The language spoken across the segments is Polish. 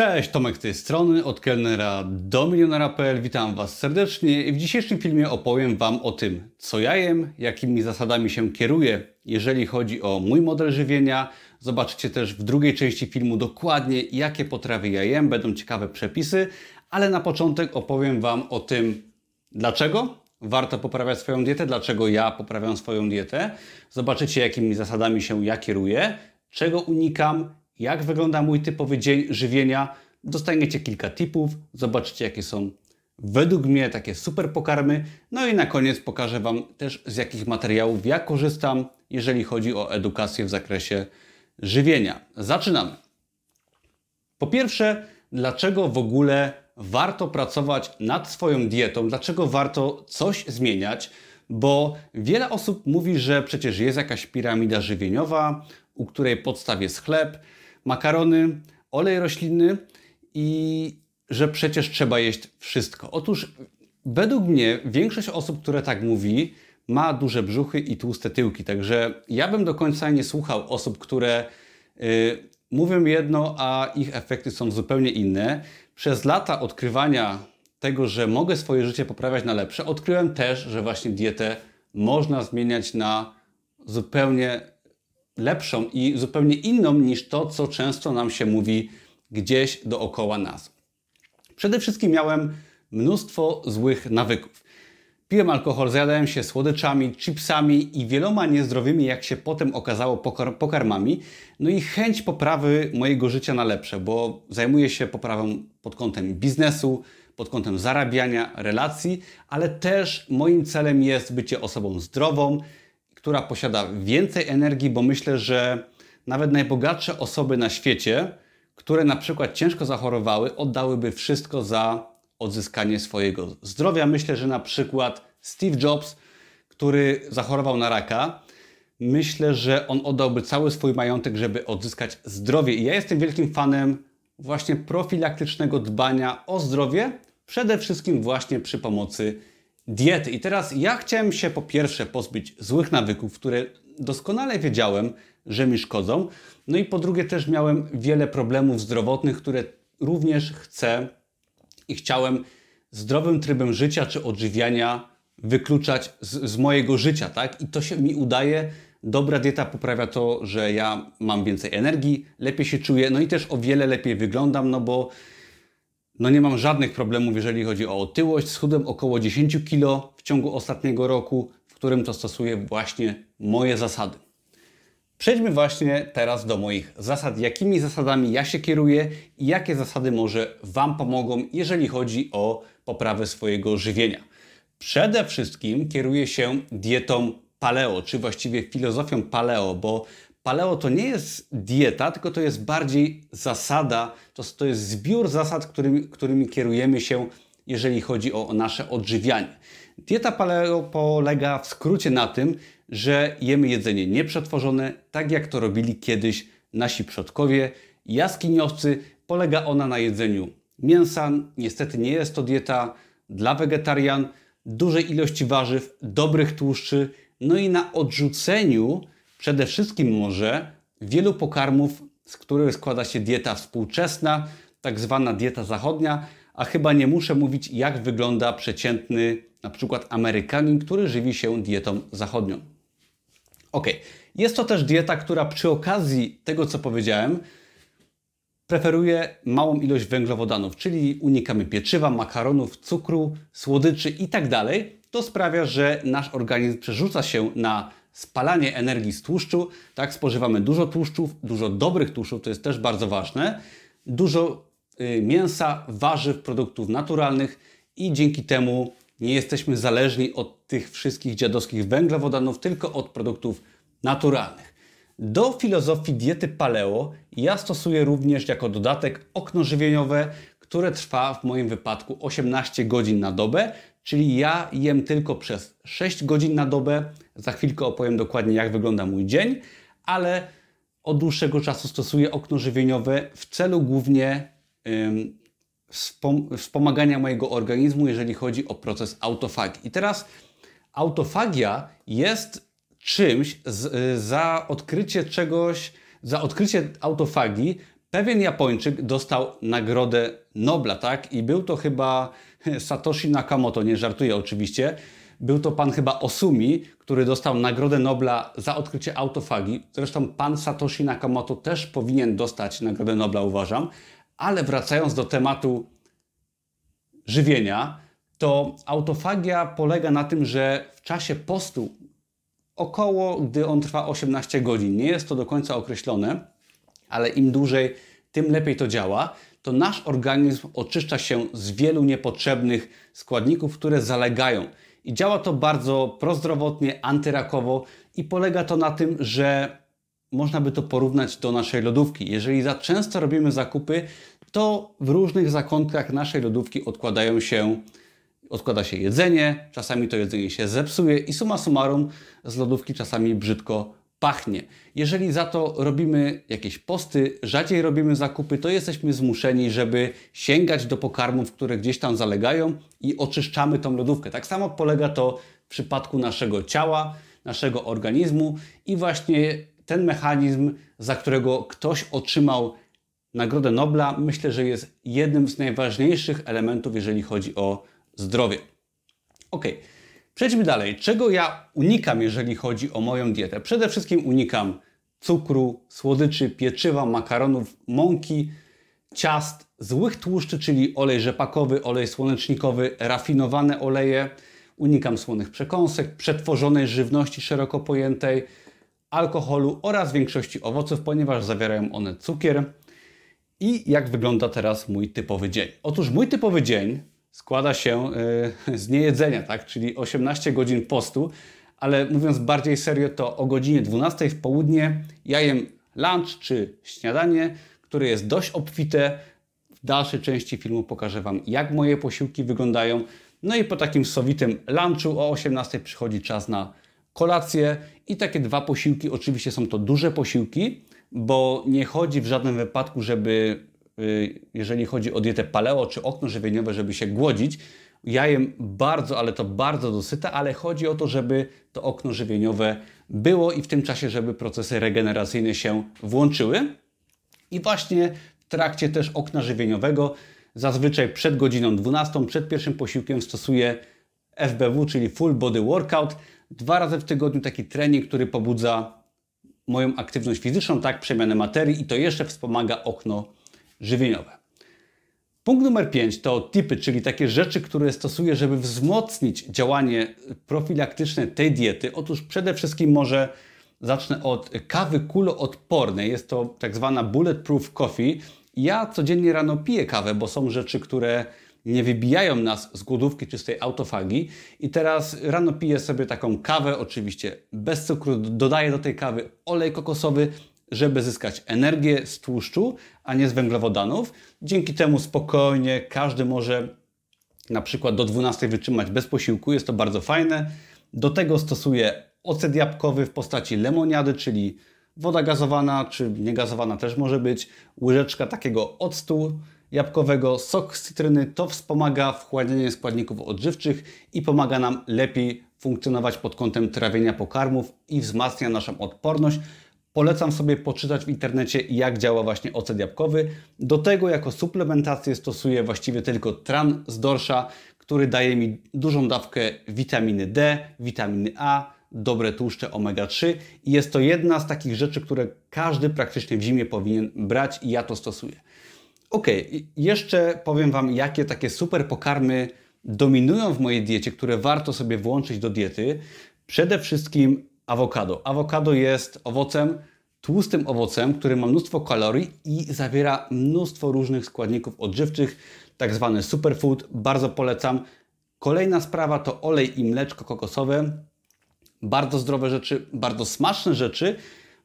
Cześć, Tomek z tej strony, od kelnera do milionera.pl. Witam Was serdecznie. W dzisiejszym filmie opowiem Wam o tym, co ja jem, jakimi zasadami się kieruję, jeżeli chodzi o mój model żywienia. Zobaczycie też w drugiej części filmu dokładnie, jakie potrawy ja jem, będą ciekawe przepisy, ale na początek opowiem Wam o tym, dlaczego warto poprawiać swoją dietę, dlaczego ja poprawiam swoją dietę. Zobaczycie, jakimi zasadami się ja kieruję, czego unikam, jak wygląda mój typowy dzień żywienia. Dostaniecie kilka tipów, zobaczycie jakie są według mnie takie super pokarmy. No i na koniec pokażę Wam też z jakich materiałów ja korzystam, jeżeli chodzi o edukację w zakresie żywienia. Zaczynamy. Po pierwsze, dlaczego w ogóle warto pracować nad swoją dietą, dlaczego warto coś zmieniać, bo wiele osób mówi, że przecież jest jakaś piramida żywieniowa, u której podstaw jest chleb, makarony, olej roślinny i że przecież trzeba jeść wszystko. Otóż według mnie większość osób, które tak mówi, ma duże brzuchy i tłuste tyłki. Także ja bym do końca nie słuchał osób, które y, mówią jedno, a ich efekty są zupełnie inne. Przez lata odkrywania tego, że mogę swoje życie poprawiać na lepsze, odkryłem też, że właśnie dietę można zmieniać na zupełnie lepszą i zupełnie inną niż to, co często nam się mówi gdzieś dookoła nas. Przede wszystkim miałem mnóstwo złych nawyków. Piłem alkohol, zjadałem się słodyczami, chipsami i wieloma niezdrowymi, jak się potem okazało, pokarmami. No i chęć poprawy mojego życia na lepsze, bo zajmuję się poprawą pod kątem biznesu, pod kątem zarabiania, relacji, ale też moim celem jest bycie osobą zdrową, która posiada więcej energii, bo myślę, że nawet najbogatsze osoby na świecie, które na przykład ciężko zachorowały, oddałyby wszystko za odzyskanie swojego zdrowia. Myślę, że na przykład Steve Jobs, który zachorował na raka, myślę, że on oddałby cały swój majątek, żeby odzyskać zdrowie. I ja jestem wielkim fanem właśnie profilaktycznego dbania o zdrowie, przede wszystkim właśnie przy pomocy diety. I teraz ja chciałem się po pierwsze pozbyć złych nawyków, które doskonale wiedziałem, że mi szkodzą. No i po drugie też miałem wiele problemów zdrowotnych, które również chcę i chciałem zdrowym trybem życia czy odżywiania wykluczać z, z mojego życia, tak? I to się mi udaje. Dobra dieta poprawia to, że ja mam więcej energii, lepiej się czuję, no i też o wiele lepiej wyglądam, no bo no nie mam żadnych problemów, jeżeli chodzi o otyłość. Schudłem około 10 kg w ciągu ostatniego roku, w którym to stosuję właśnie moje zasady. Przejdźmy właśnie teraz do moich zasad. Jakimi zasadami ja się kieruję i jakie zasady może Wam pomogą, jeżeli chodzi o poprawę swojego żywienia. Przede wszystkim kieruję się dietą paleo, czy właściwie filozofią paleo, bo paleo to nie jest dieta, tylko to jest bardziej zasada, to, to jest zbiór zasad, którymi, którymi kierujemy się, jeżeli chodzi o nasze odżywianie. Dieta paleo polega w skrócie na tym, że jemy jedzenie nieprzetworzone, tak jak to robili kiedyś nasi przodkowie, jaskiniowcy. Polega ona na jedzeniu mięsa. Niestety nie jest to dieta dla wegetarian, dużej ilości warzyw, dobrych tłuszczy, no i na odrzuceniu Przede wszystkim może wielu pokarmów, z których składa się dieta współczesna, tak zwana dieta zachodnia, a chyba nie muszę mówić, jak wygląda przeciętny na przykład Amerykanin, który żywi się dietą zachodnią. Ok, jest to też dieta, która przy okazji tego, co powiedziałem, preferuje małą ilość węglowodanów, czyli unikamy pieczywa, makaronów, cukru, słodyczy itd. Tak to sprawia, że nasz organizm przerzuca się na spalanie energii z tłuszczu, tak, spożywamy dużo tłuszczów, dużo dobrych tłuszczów, to jest też bardzo ważne, dużo y, mięsa, warzyw, produktów naturalnych i dzięki temu nie jesteśmy zależni od tych wszystkich dziadowskich węglowodanów, tylko od produktów naturalnych. Do filozofii diety paleo ja stosuję również jako dodatek okno żywieniowe, które trwa w moim wypadku 18 godzin na dobę, czyli ja jem tylko przez 6 godzin na dobę. Za chwilkę opowiem dokładnie, jak wygląda mój dzień, ale od dłuższego czasu stosuję okno żywieniowe w celu głównie ym, wspom wspomagania mojego organizmu, jeżeli chodzi o proces autofagii. I teraz autofagia jest czymś z, za odkrycie czegoś, za odkrycie autofagii pewien Japończyk dostał nagrodę Nobla, tak? I był to chyba Satoshi Nakamoto, nie żartuję oczywiście. Był to pan chyba Osumi, który dostał Nagrodę Nobla za odkrycie autofagi. Zresztą pan Satoshi Nakamoto też powinien dostać Nagrodę Nobla, uważam. Ale wracając do tematu żywienia, to autofagia polega na tym, że w czasie postu, około gdy on trwa 18 godzin, nie jest to do końca określone, ale im dłużej, tym lepiej to działa, to nasz organizm oczyszcza się z wielu niepotrzebnych składników, które zalegają. I działa to bardzo prozdrowotnie, antyrakowo i polega to na tym, że można by to porównać do naszej lodówki. Jeżeli za często robimy zakupy, to w różnych zakątkach naszej lodówki odkładają się, odkłada się jedzenie, czasami to jedzenie się zepsuje i suma summarum z lodówki czasami brzydko pachnie. Jeżeli za to robimy jakieś posty, rzadziej robimy zakupy, to jesteśmy zmuszeni, żeby sięgać do pokarmów, które gdzieś tam zalegają i oczyszczamy tą lodówkę. Tak samo polega to w przypadku naszego ciała, naszego organizmu i właśnie ten mechanizm, za którego ktoś otrzymał Nagrodę Nobla, myślę, że jest jednym z najważniejszych elementów, jeżeli chodzi o zdrowie. Ok, przejdźmy dalej. Czego ja unikam, jeżeli chodzi o moją dietę? Przede wszystkim unikam cukru, słodyczy, pieczywa, makaronów, mąki, ciast, złych tłuszczy, czyli olej rzepakowy, olej słonecznikowy, rafinowane oleje. Unikam słonych przekąsek, przetworzonej żywności szeroko pojętej, alkoholu oraz większości owoców, ponieważ zawierają one cukier. I jak wygląda teraz mój typowy dzień? Otóż mój typowy dzień składa się yy, z niejedzenia, tak? czyli 18 godzin postu, ale mówiąc bardziej serio, to o godzinie 12 w południe ja jem lunch czy śniadanie, które jest dość obfite. W dalszej części filmu pokażę Wam, jak moje posiłki wyglądają. No i po takim sowitym lunchu o 18 przychodzi czas na kolację i takie dwa posiłki. Oczywiście są to duże posiłki, bo nie chodzi w żadnym wypadku, żeby y, jeżeli chodzi o dietę paleo czy okno żywieniowe, żeby się głodzić. Ja jem bardzo, ale to bardzo dosyte, ale chodzi o to, żeby to okno żywieniowe było i w tym czasie, żeby procesy regeneracyjne się włączyły. I właśnie w trakcie też okna żywieniowego, zazwyczaj przed godziną 12, przed pierwszym posiłkiem stosuję FBW, czyli Full Body Workout. Dwa razy w tygodniu taki trening, który pobudza moją aktywność fizyczną, tak, przemianę materii i to jeszcze wspomaga okno żywieniowe. Punkt numer 5 to tipy, czyli takie rzeczy, które stosuję, żeby wzmocnić działanie profilaktyczne tej diety. Otóż przede wszystkim może zacznę od kawy kuloodpornej. Jest to tak zwana bulletproof coffee. Ja codziennie rano piję kawę, bo są rzeczy, które nie wybijają nas z głodówki czy z tej autofagi. I teraz rano piję sobie taką kawę, oczywiście bez cukru, dodaję do tej kawy olej kokosowy, żeby zyskać energię z tłuszczu, a nie z węglowodanów. Dzięki temu spokojnie każdy może na przykład do 12 wytrzymać bez posiłku, jest to bardzo fajne. Do tego stosuję ocet jabłkowy w postaci lemoniady, czyli woda gazowana, czy niegazowana też może być, łyżeczka takiego octu jabłkowego, sok z cytryny. To wspomaga wchłanianie składników odżywczych i pomaga nam lepiej funkcjonować pod kątem trawienia pokarmów i wzmacnia naszą odporność. Polecam sobie poczytać w internecie, jak działa właśnie ocet jabłkowy. Do tego jako suplementację stosuję właściwie tylko tran z dorsza, który daje mi dużą dawkę witaminy D, witaminy A, dobre tłuszcze omega-3 i jest to jedna z takich rzeczy, które każdy praktycznie w zimie powinien brać i ja to stosuję. Ok, jeszcze powiem Wam, jakie takie super pokarmy dominują w mojej diecie, które warto sobie włączyć do diety. Przede wszystkim awokado. Awokado jest owocem, tłustym owocem, który ma mnóstwo kalorii i zawiera mnóstwo różnych składników odżywczych, tak zwany superfood. Bardzo polecam. Kolejna sprawa to olej i mleczko kokosowe. Bardzo zdrowe rzeczy, bardzo smaczne rzeczy.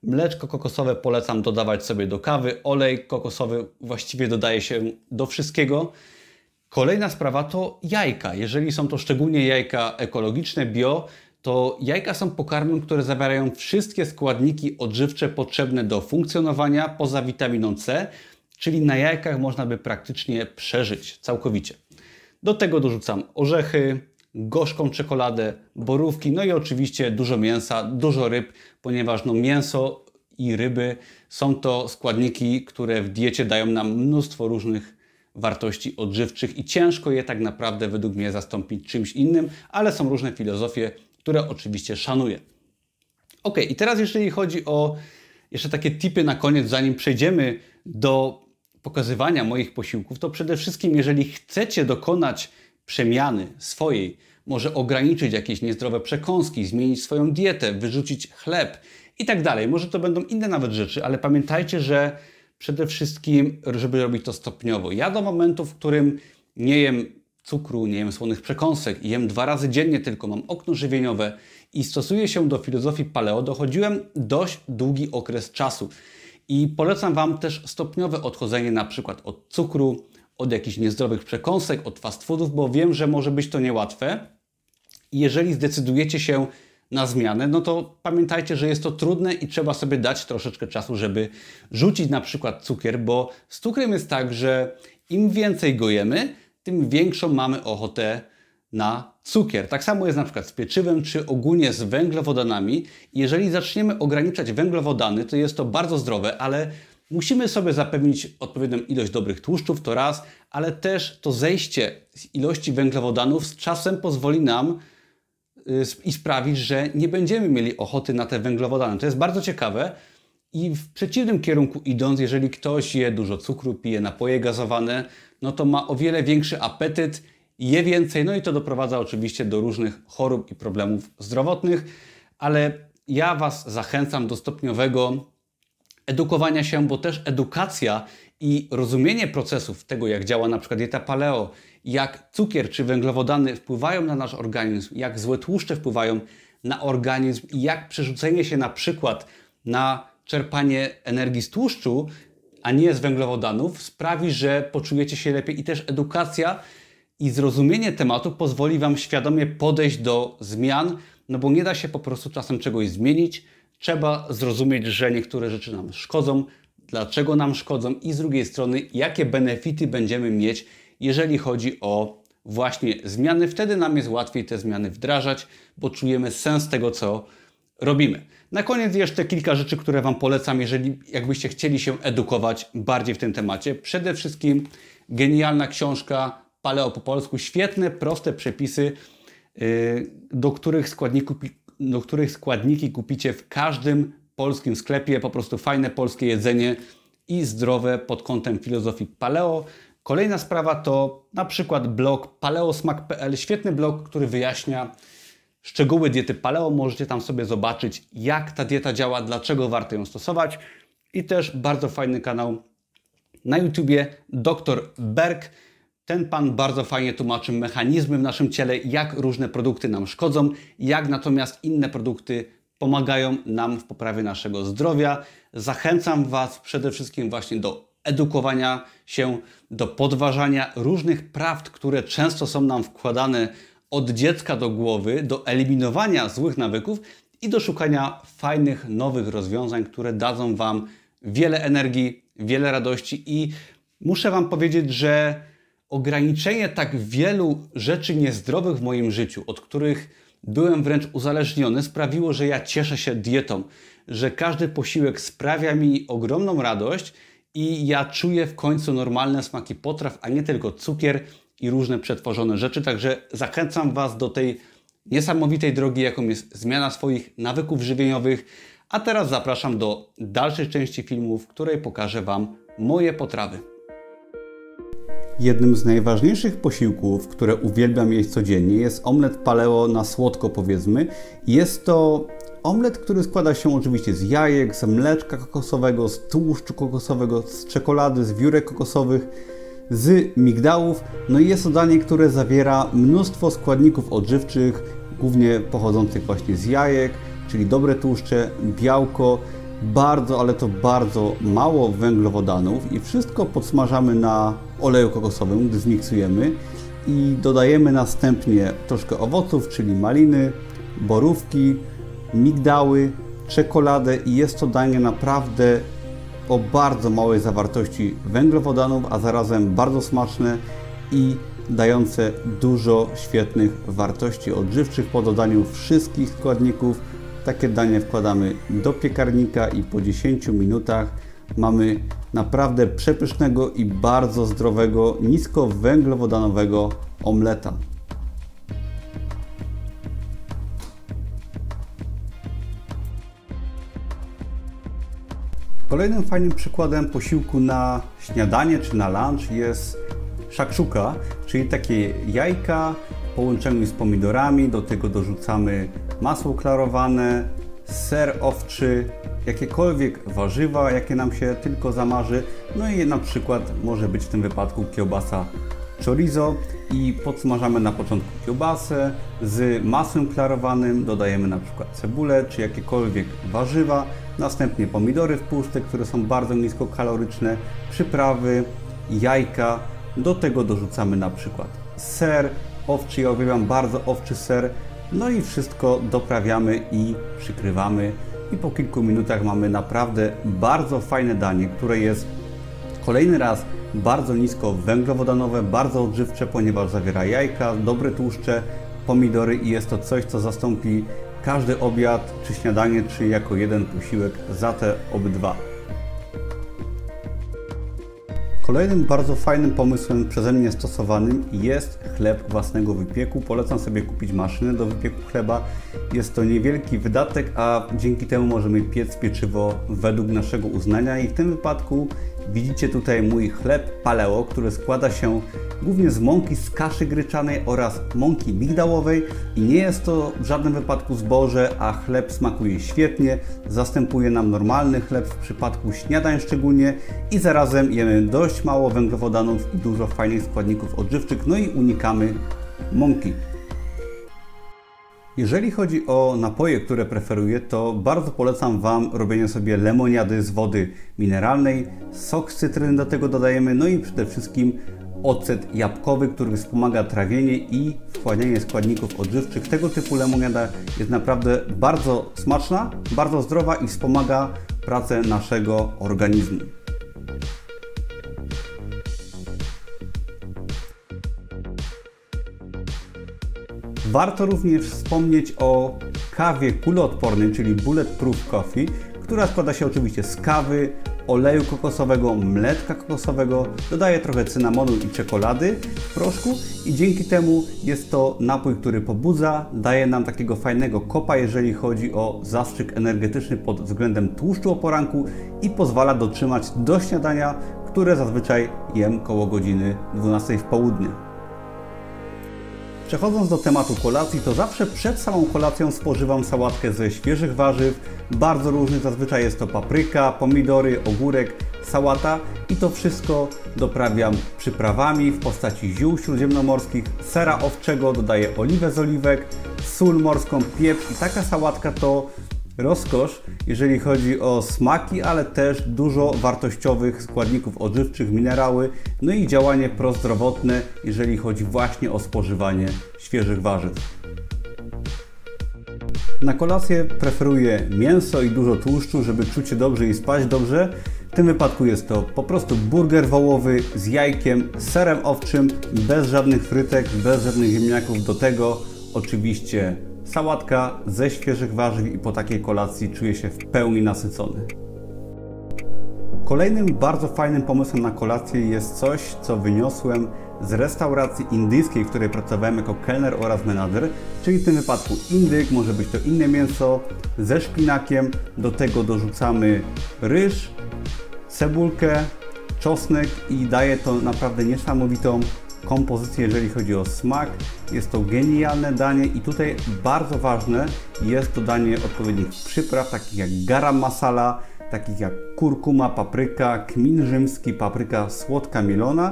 Mleczko kokosowe polecam dodawać sobie do kawy. Olej kokosowy właściwie dodaje się do wszystkiego. Kolejna sprawa to jajka. Jeżeli są to szczególnie jajka ekologiczne, bio, to jajka są pokarmem, które zawierają wszystkie składniki odżywcze potrzebne do funkcjonowania poza witaminą C, czyli na jajkach można by praktycznie przeżyć całkowicie. Do tego dorzucam orzechy, gorzką czekoladę, borówki, no i oczywiście dużo mięsa, dużo ryb, ponieważ no mięso i ryby. Są to składniki, które w diecie dają nam mnóstwo różnych wartości odżywczych i ciężko je tak naprawdę według mnie zastąpić czymś innym, ale są różne filozofie, które oczywiście szanuję. Ok, i teraz jeżeli chodzi o jeszcze takie tipy na koniec, zanim przejdziemy do pokazywania moich posiłków, to przede wszystkim, jeżeli chcecie dokonać przemiany swojej, może ograniczyć jakieś niezdrowe przekąski, zmienić swoją dietę, wyrzucić chleb i tak dalej. Może to będą inne nawet rzeczy, ale pamiętajcie, że przede wszystkim, żeby robić to stopniowo. Ja do momentu, w którym nie jem cukru, nie jem słonych przekąsek jem dwa razy dziennie tylko, mam okno żywieniowe i stosuję się do filozofii paleo, dochodziłem dość długi okres czasu. I polecam Wam też stopniowe odchodzenie na przykład od cukru, od jakichś niezdrowych przekąsek, od fast foodów, bo wiem, że może być to niełatwe. Jeżeli zdecydujecie się na zmianę, no to pamiętajcie, że jest to trudne i trzeba sobie dać troszeczkę czasu, żeby rzucić na przykład cukier, bo z cukrem jest tak, że im więcej go jemy, tym większą mamy ochotę na cukier. Tak samo jest na przykład z pieczywem, czy ogólnie z węglowodanami. Jeżeli zaczniemy ograniczać węglowodany, to jest to bardzo zdrowe, ale musimy sobie zapewnić odpowiednią ilość dobrych tłuszczów, to raz, ale też to zejście z ilości węglowodanów z czasem pozwoli nam y, i sprawić, że nie będziemy mieli ochoty na te węglowodany. To jest bardzo ciekawe. I w przeciwnym kierunku idąc, jeżeli ktoś je dużo cukru, pije napoje gazowane, no to ma o wiele większy apetyt je więcej, no i to doprowadza oczywiście do różnych chorób i problemów zdrowotnych, ale ja Was zachęcam do stopniowego edukowania się, bo też edukacja i rozumienie procesów tego, jak działa na przykład dieta paleo, jak cukier czy węglowodany wpływają na nasz organizm, jak złe tłuszcze wpływają na organizm i jak przerzucenie się na przykład na czerpanie energii z tłuszczu, a nie z węglowodanów, sprawi, że poczujecie się lepiej i też edukacja i zrozumienie tematu pozwoli Wam świadomie podejść do zmian, no bo nie da się po prostu czasem czegoś zmienić. Trzeba zrozumieć, że niektóre rzeczy nam szkodzą, dlaczego nam szkodzą i z drugiej strony, jakie benefity będziemy mieć, jeżeli chodzi o właśnie zmiany. Wtedy nam jest łatwiej te zmiany wdrażać, bo czujemy sens tego, co robimy. Na koniec jeszcze kilka rzeczy, które Wam polecam, jeżeli jakbyście chcieli się edukować bardziej w tym temacie. Przede wszystkim genialna książka paleo po polsku. Świetne, proste przepisy, y, do których, składników, do których składniki kupicie w każdym polskim sklepie. Po prostu fajne polskie jedzenie i zdrowe pod kątem filozofii paleo. Kolejna sprawa to na przykład blog paleosmak.pl. Świetny blog, który wyjaśnia szczegóły diety paleo. Możecie tam sobie zobaczyć, jak ta dieta działa, dlaczego warto ją stosować. I też bardzo fajny kanał na YouTubie, dr Berg. Ten pan bardzo fajnie tłumaczy mechanizmy w naszym ciele, jak różne produkty nam szkodzą, jak natomiast inne produkty pomagają nam w poprawie naszego zdrowia. Zachęcam Was przede wszystkim właśnie do edukowania się, do podważania różnych prawd, które często są nam wkładane od dziecka do głowy, do eliminowania złych nawyków i do szukania fajnych, nowych rozwiązań, które dadzą Wam wiele energii, wiele radości. I muszę Wam powiedzieć, że ograniczenie tak wielu rzeczy niezdrowych w moim życiu, od których byłem wręcz uzależniony, sprawiło, że ja cieszę się dietą, że każdy posiłek sprawia mi ogromną radość i ja czuję w końcu normalne smaki potraw, a nie tylko cukier i różne przetworzone rzeczy. Także zachęcam Was do tej niesamowitej drogi, jaką jest zmiana swoich nawyków żywieniowych. A teraz zapraszam do dalszej części filmu, w której pokażę Wam moje potrawy. Jednym z najważniejszych posiłków, które uwielbiam jeść codziennie, jest omlet paleo na słodko powiedzmy. Jest to omlet, który składa się oczywiście z jajek, z mleczka kokosowego, z tłuszczu kokosowego, z czekolady, z wiórek kokosowych, z migdałów. No i jest to danie, które zawiera mnóstwo składników odżywczych, głównie pochodzących właśnie z jajek, czyli dobre tłuszcze, białko, bardzo, ale to bardzo mało węglowodanów. I wszystko podsmażamy na oleju kokosowym, gdy zmiksujemy. I dodajemy następnie troszkę owoców, czyli maliny, borówki, migdały, czekoladę. I jest to danie naprawdę o bardzo małej zawartości węglowodanów, a zarazem bardzo smaczne i dające dużo świetnych wartości odżywczych po dodaniu wszystkich składników Takie danie wkładamy do piekarnika i po 10 minutach mamy naprawdę przepysznego i bardzo zdrowego, niskowęglowodanowego omleta. Kolejnym fajnym przykładem posiłku na śniadanie czy na lunch jest szakszuka, czyli takie jajka w połączeniu z pomidorami, do tego dorzucamy masło klarowane, ser owczy, jakiekolwiek warzywa, jakie nam się tylko zamarzy, no i na przykład może być w tym wypadku kiełbasa chorizo i podsmażamy na początku kiełbasę z masłem klarowanym, dodajemy na przykład cebulę czy jakiekolwiek warzywa, następnie pomidory w puszce, które są bardzo niskokaloryczne, przyprawy, jajka, do tego dorzucamy na przykład ser owczy, ja uwielbiam bardzo owczy ser, no i wszystko doprawiamy i przykrywamy. I po kilku minutach mamy naprawdę bardzo fajne danie, które jest kolejny raz bardzo nisko węglowodanowe, bardzo odżywcze, ponieważ zawiera jajka, dobre tłuszcze, pomidory i jest to coś, co zastąpi każdy obiad, czy śniadanie, czy jako jeden posiłek za te obydwa. Kolejnym bardzo fajnym pomysłem przeze mnie stosowanym jest chleb własnego wypieku. Polecam sobie kupić maszynę do wypieku chleba. Jest to niewielki wydatek, a dzięki temu możemy piec pieczywo według naszego uznania i w tym wypadku Widzicie tutaj mój chleb paleo, który składa się głównie z mąki z kaszy gryczanej oraz mąki migdałowej. I nie jest to w żadnym wypadku zboże, a chleb smakuje świetnie, zastępuje nam normalny chleb w przypadku śniadań szczególnie. I zarazem jemy dość mało węglowodanów i dużo fajnych składników odżywczych, no i unikamy mąki. Jeżeli chodzi o napoje, które preferuję, to bardzo polecam Wam robienie sobie lemoniady z wody mineralnej, sok z cytryny do tego dodajemy, no i przede wszystkim ocet jabłkowy, który wspomaga trawienie i wchłanianie składników odżywczych. Tego typu lemoniada jest naprawdę bardzo smaczna, bardzo zdrowa i wspomaga pracę naszego organizmu. Warto również wspomnieć o kawie kuloodpornej, czyli Bulletproof Coffee, która składa się oczywiście z kawy, oleju kokosowego, mleczka kokosowego, dodaje trochę cynamonu i czekolady w proszku i dzięki temu jest to napój, który pobudza, daje nam takiego fajnego kopa, jeżeli chodzi o zastrzyk energetyczny pod względem tłuszczu o poranku i pozwala dotrzymać do śniadania, które zazwyczaj jem koło godziny 12 w południe. Przechodząc do tematu kolacji, to zawsze przed samą kolacją spożywam sałatkę ze świeżych warzyw, bardzo różnych, zazwyczaj jest to papryka, pomidory, ogórek, sałata i to wszystko doprawiam przyprawami w postaci ziół śródziemnomorskich, sera owczego, dodaję oliwę z oliwek, sól morską, pieprz i taka sałatka to rozkosz, jeżeli chodzi o smaki, ale też dużo wartościowych składników odżywczych, minerały, no i działanie prozdrowotne, jeżeli chodzi właśnie o spożywanie świeżych warzyw. Na kolację preferuję mięso i dużo tłuszczu, żeby czuć się dobrze i spać dobrze. W tym wypadku jest to po prostu burger wołowy z jajkiem, serem owczym, bez żadnych frytek, bez żadnych ziemniaków. Do tego oczywiście sałatka ze świeżych warzyw i po takiej kolacji czuję się w pełni nasycony. Kolejnym bardzo fajnym pomysłem na kolację jest coś, co wyniosłem z restauracji indyjskiej, w której pracowałem jako kelner oraz menadżer, czyli w tym wypadku indyk, może być to inne mięso ze szpinakiem, do tego dorzucamy ryż, cebulkę, czosnek i daje to naprawdę niesamowitą kompozycję, jeżeli chodzi o smak. Jest to genialne danie i tutaj bardzo ważne jest dodanie odpowiednich przypraw, takich jak garam masala, takich jak kurkuma, papryka, kmin rzymski, papryka słodka mielona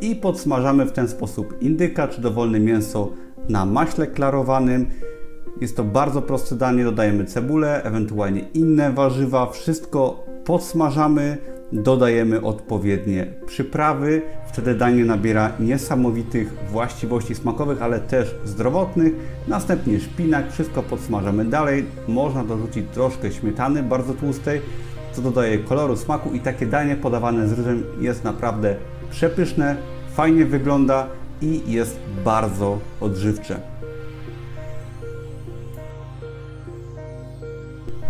i podsmażamy w ten sposób indyka czy dowolne mięso na maśle klarowanym. Jest to bardzo proste danie, dodajemy cebulę, ewentualnie inne warzywa, wszystko podsmażamy, dodajemy odpowiednie przyprawy. Wtedy danie nabiera niesamowitych właściwości smakowych, ale też zdrowotnych. Następnie szpinak, wszystko podsmażamy dalej. Można dorzucić troszkę śmietany bardzo tłustej, co dodaje koloru, smaku i takie danie podawane z ryżem jest naprawdę przepyszne, fajnie wygląda i jest bardzo odżywcze.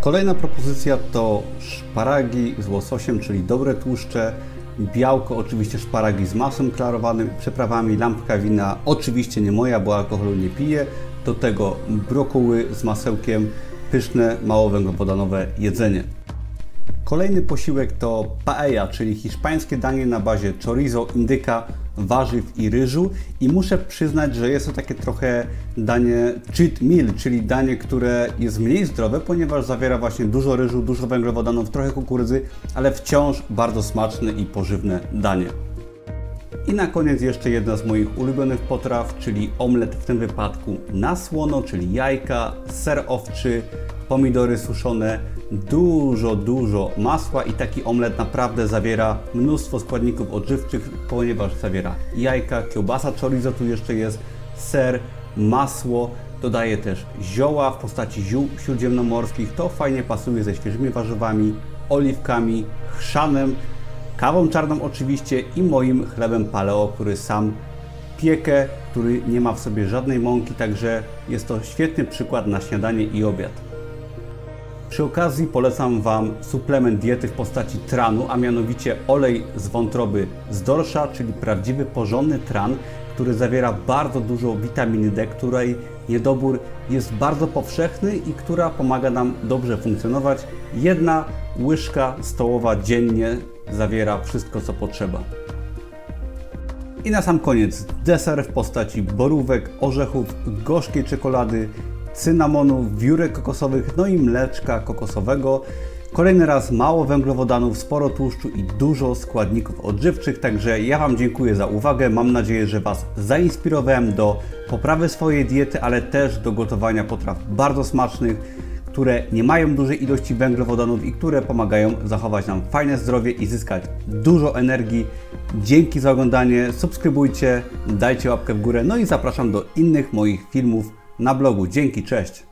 Kolejna propozycja to szparagi z łososiem, czyli dobre tłuszcze, białko, oczywiście szparagi z masłem klarowanym, przyprawami, lampka wina, oczywiście nie moja, bo alkoholu nie piję, do tego brokuły z masełkiem, pyszne, mało węglowodanowe jedzenie. Kolejny posiłek to paella, czyli hiszpańskie danie na bazie chorizo, indyka, warzyw i ryżu i muszę przyznać, że jest to takie trochę danie cheat meal, czyli danie, które jest mniej zdrowe, ponieważ zawiera właśnie dużo ryżu, dużo węglowodanów, trochę kukurydzy, ale wciąż bardzo smaczne i pożywne danie. I na koniec jeszcze jedna z moich ulubionych potraw, czyli omlet w tym wypadku na słono, czyli jajka, ser owczy, pomidory suszone, dużo, dużo masła i taki omlet naprawdę zawiera mnóstwo składników odżywczych, ponieważ zawiera jajka, kiełbasa chorizo tu jeszcze jest, ser, masło, dodaje też zioła w postaci ziół śródziemnomorskich, to fajnie pasuje ze świeżymi warzywami, oliwkami, chrzanem, kawą czarną oczywiście i moim chlebem paleo, który sam piekę, który nie ma w sobie żadnej mąki, także jest to świetny przykład na śniadanie i obiad. Przy okazji polecam Wam suplement diety w postaci tranu, a mianowicie olej z wątroby z dorsza, czyli prawdziwy porządny tran, który zawiera bardzo dużo witaminy D, której niedobór jest bardzo powszechny i która pomaga nam dobrze funkcjonować. Jedna łyżka stołowa dziennie zawiera wszystko, co potrzeba. I na sam koniec deser w postaci borówek, orzechów, gorzkiej czekolady, cynamonu, wiórek kokosowych, no i mleczka kokosowego. Kolejny raz mało węglowodanów, sporo tłuszczu i dużo składników odżywczych, także ja Wam dziękuję za uwagę. Mam nadzieję, że Was zainspirowałem do poprawy swojej diety, ale też do gotowania potraw bardzo smacznych, które nie mają dużej ilości węglowodanów i które pomagają zachować nam fajne zdrowie i zyskać dużo energii. Dzięki za oglądanie, subskrybujcie, dajcie łapkę w górę, no i zapraszam do innych moich filmów na blogu. Dzięki, cześć!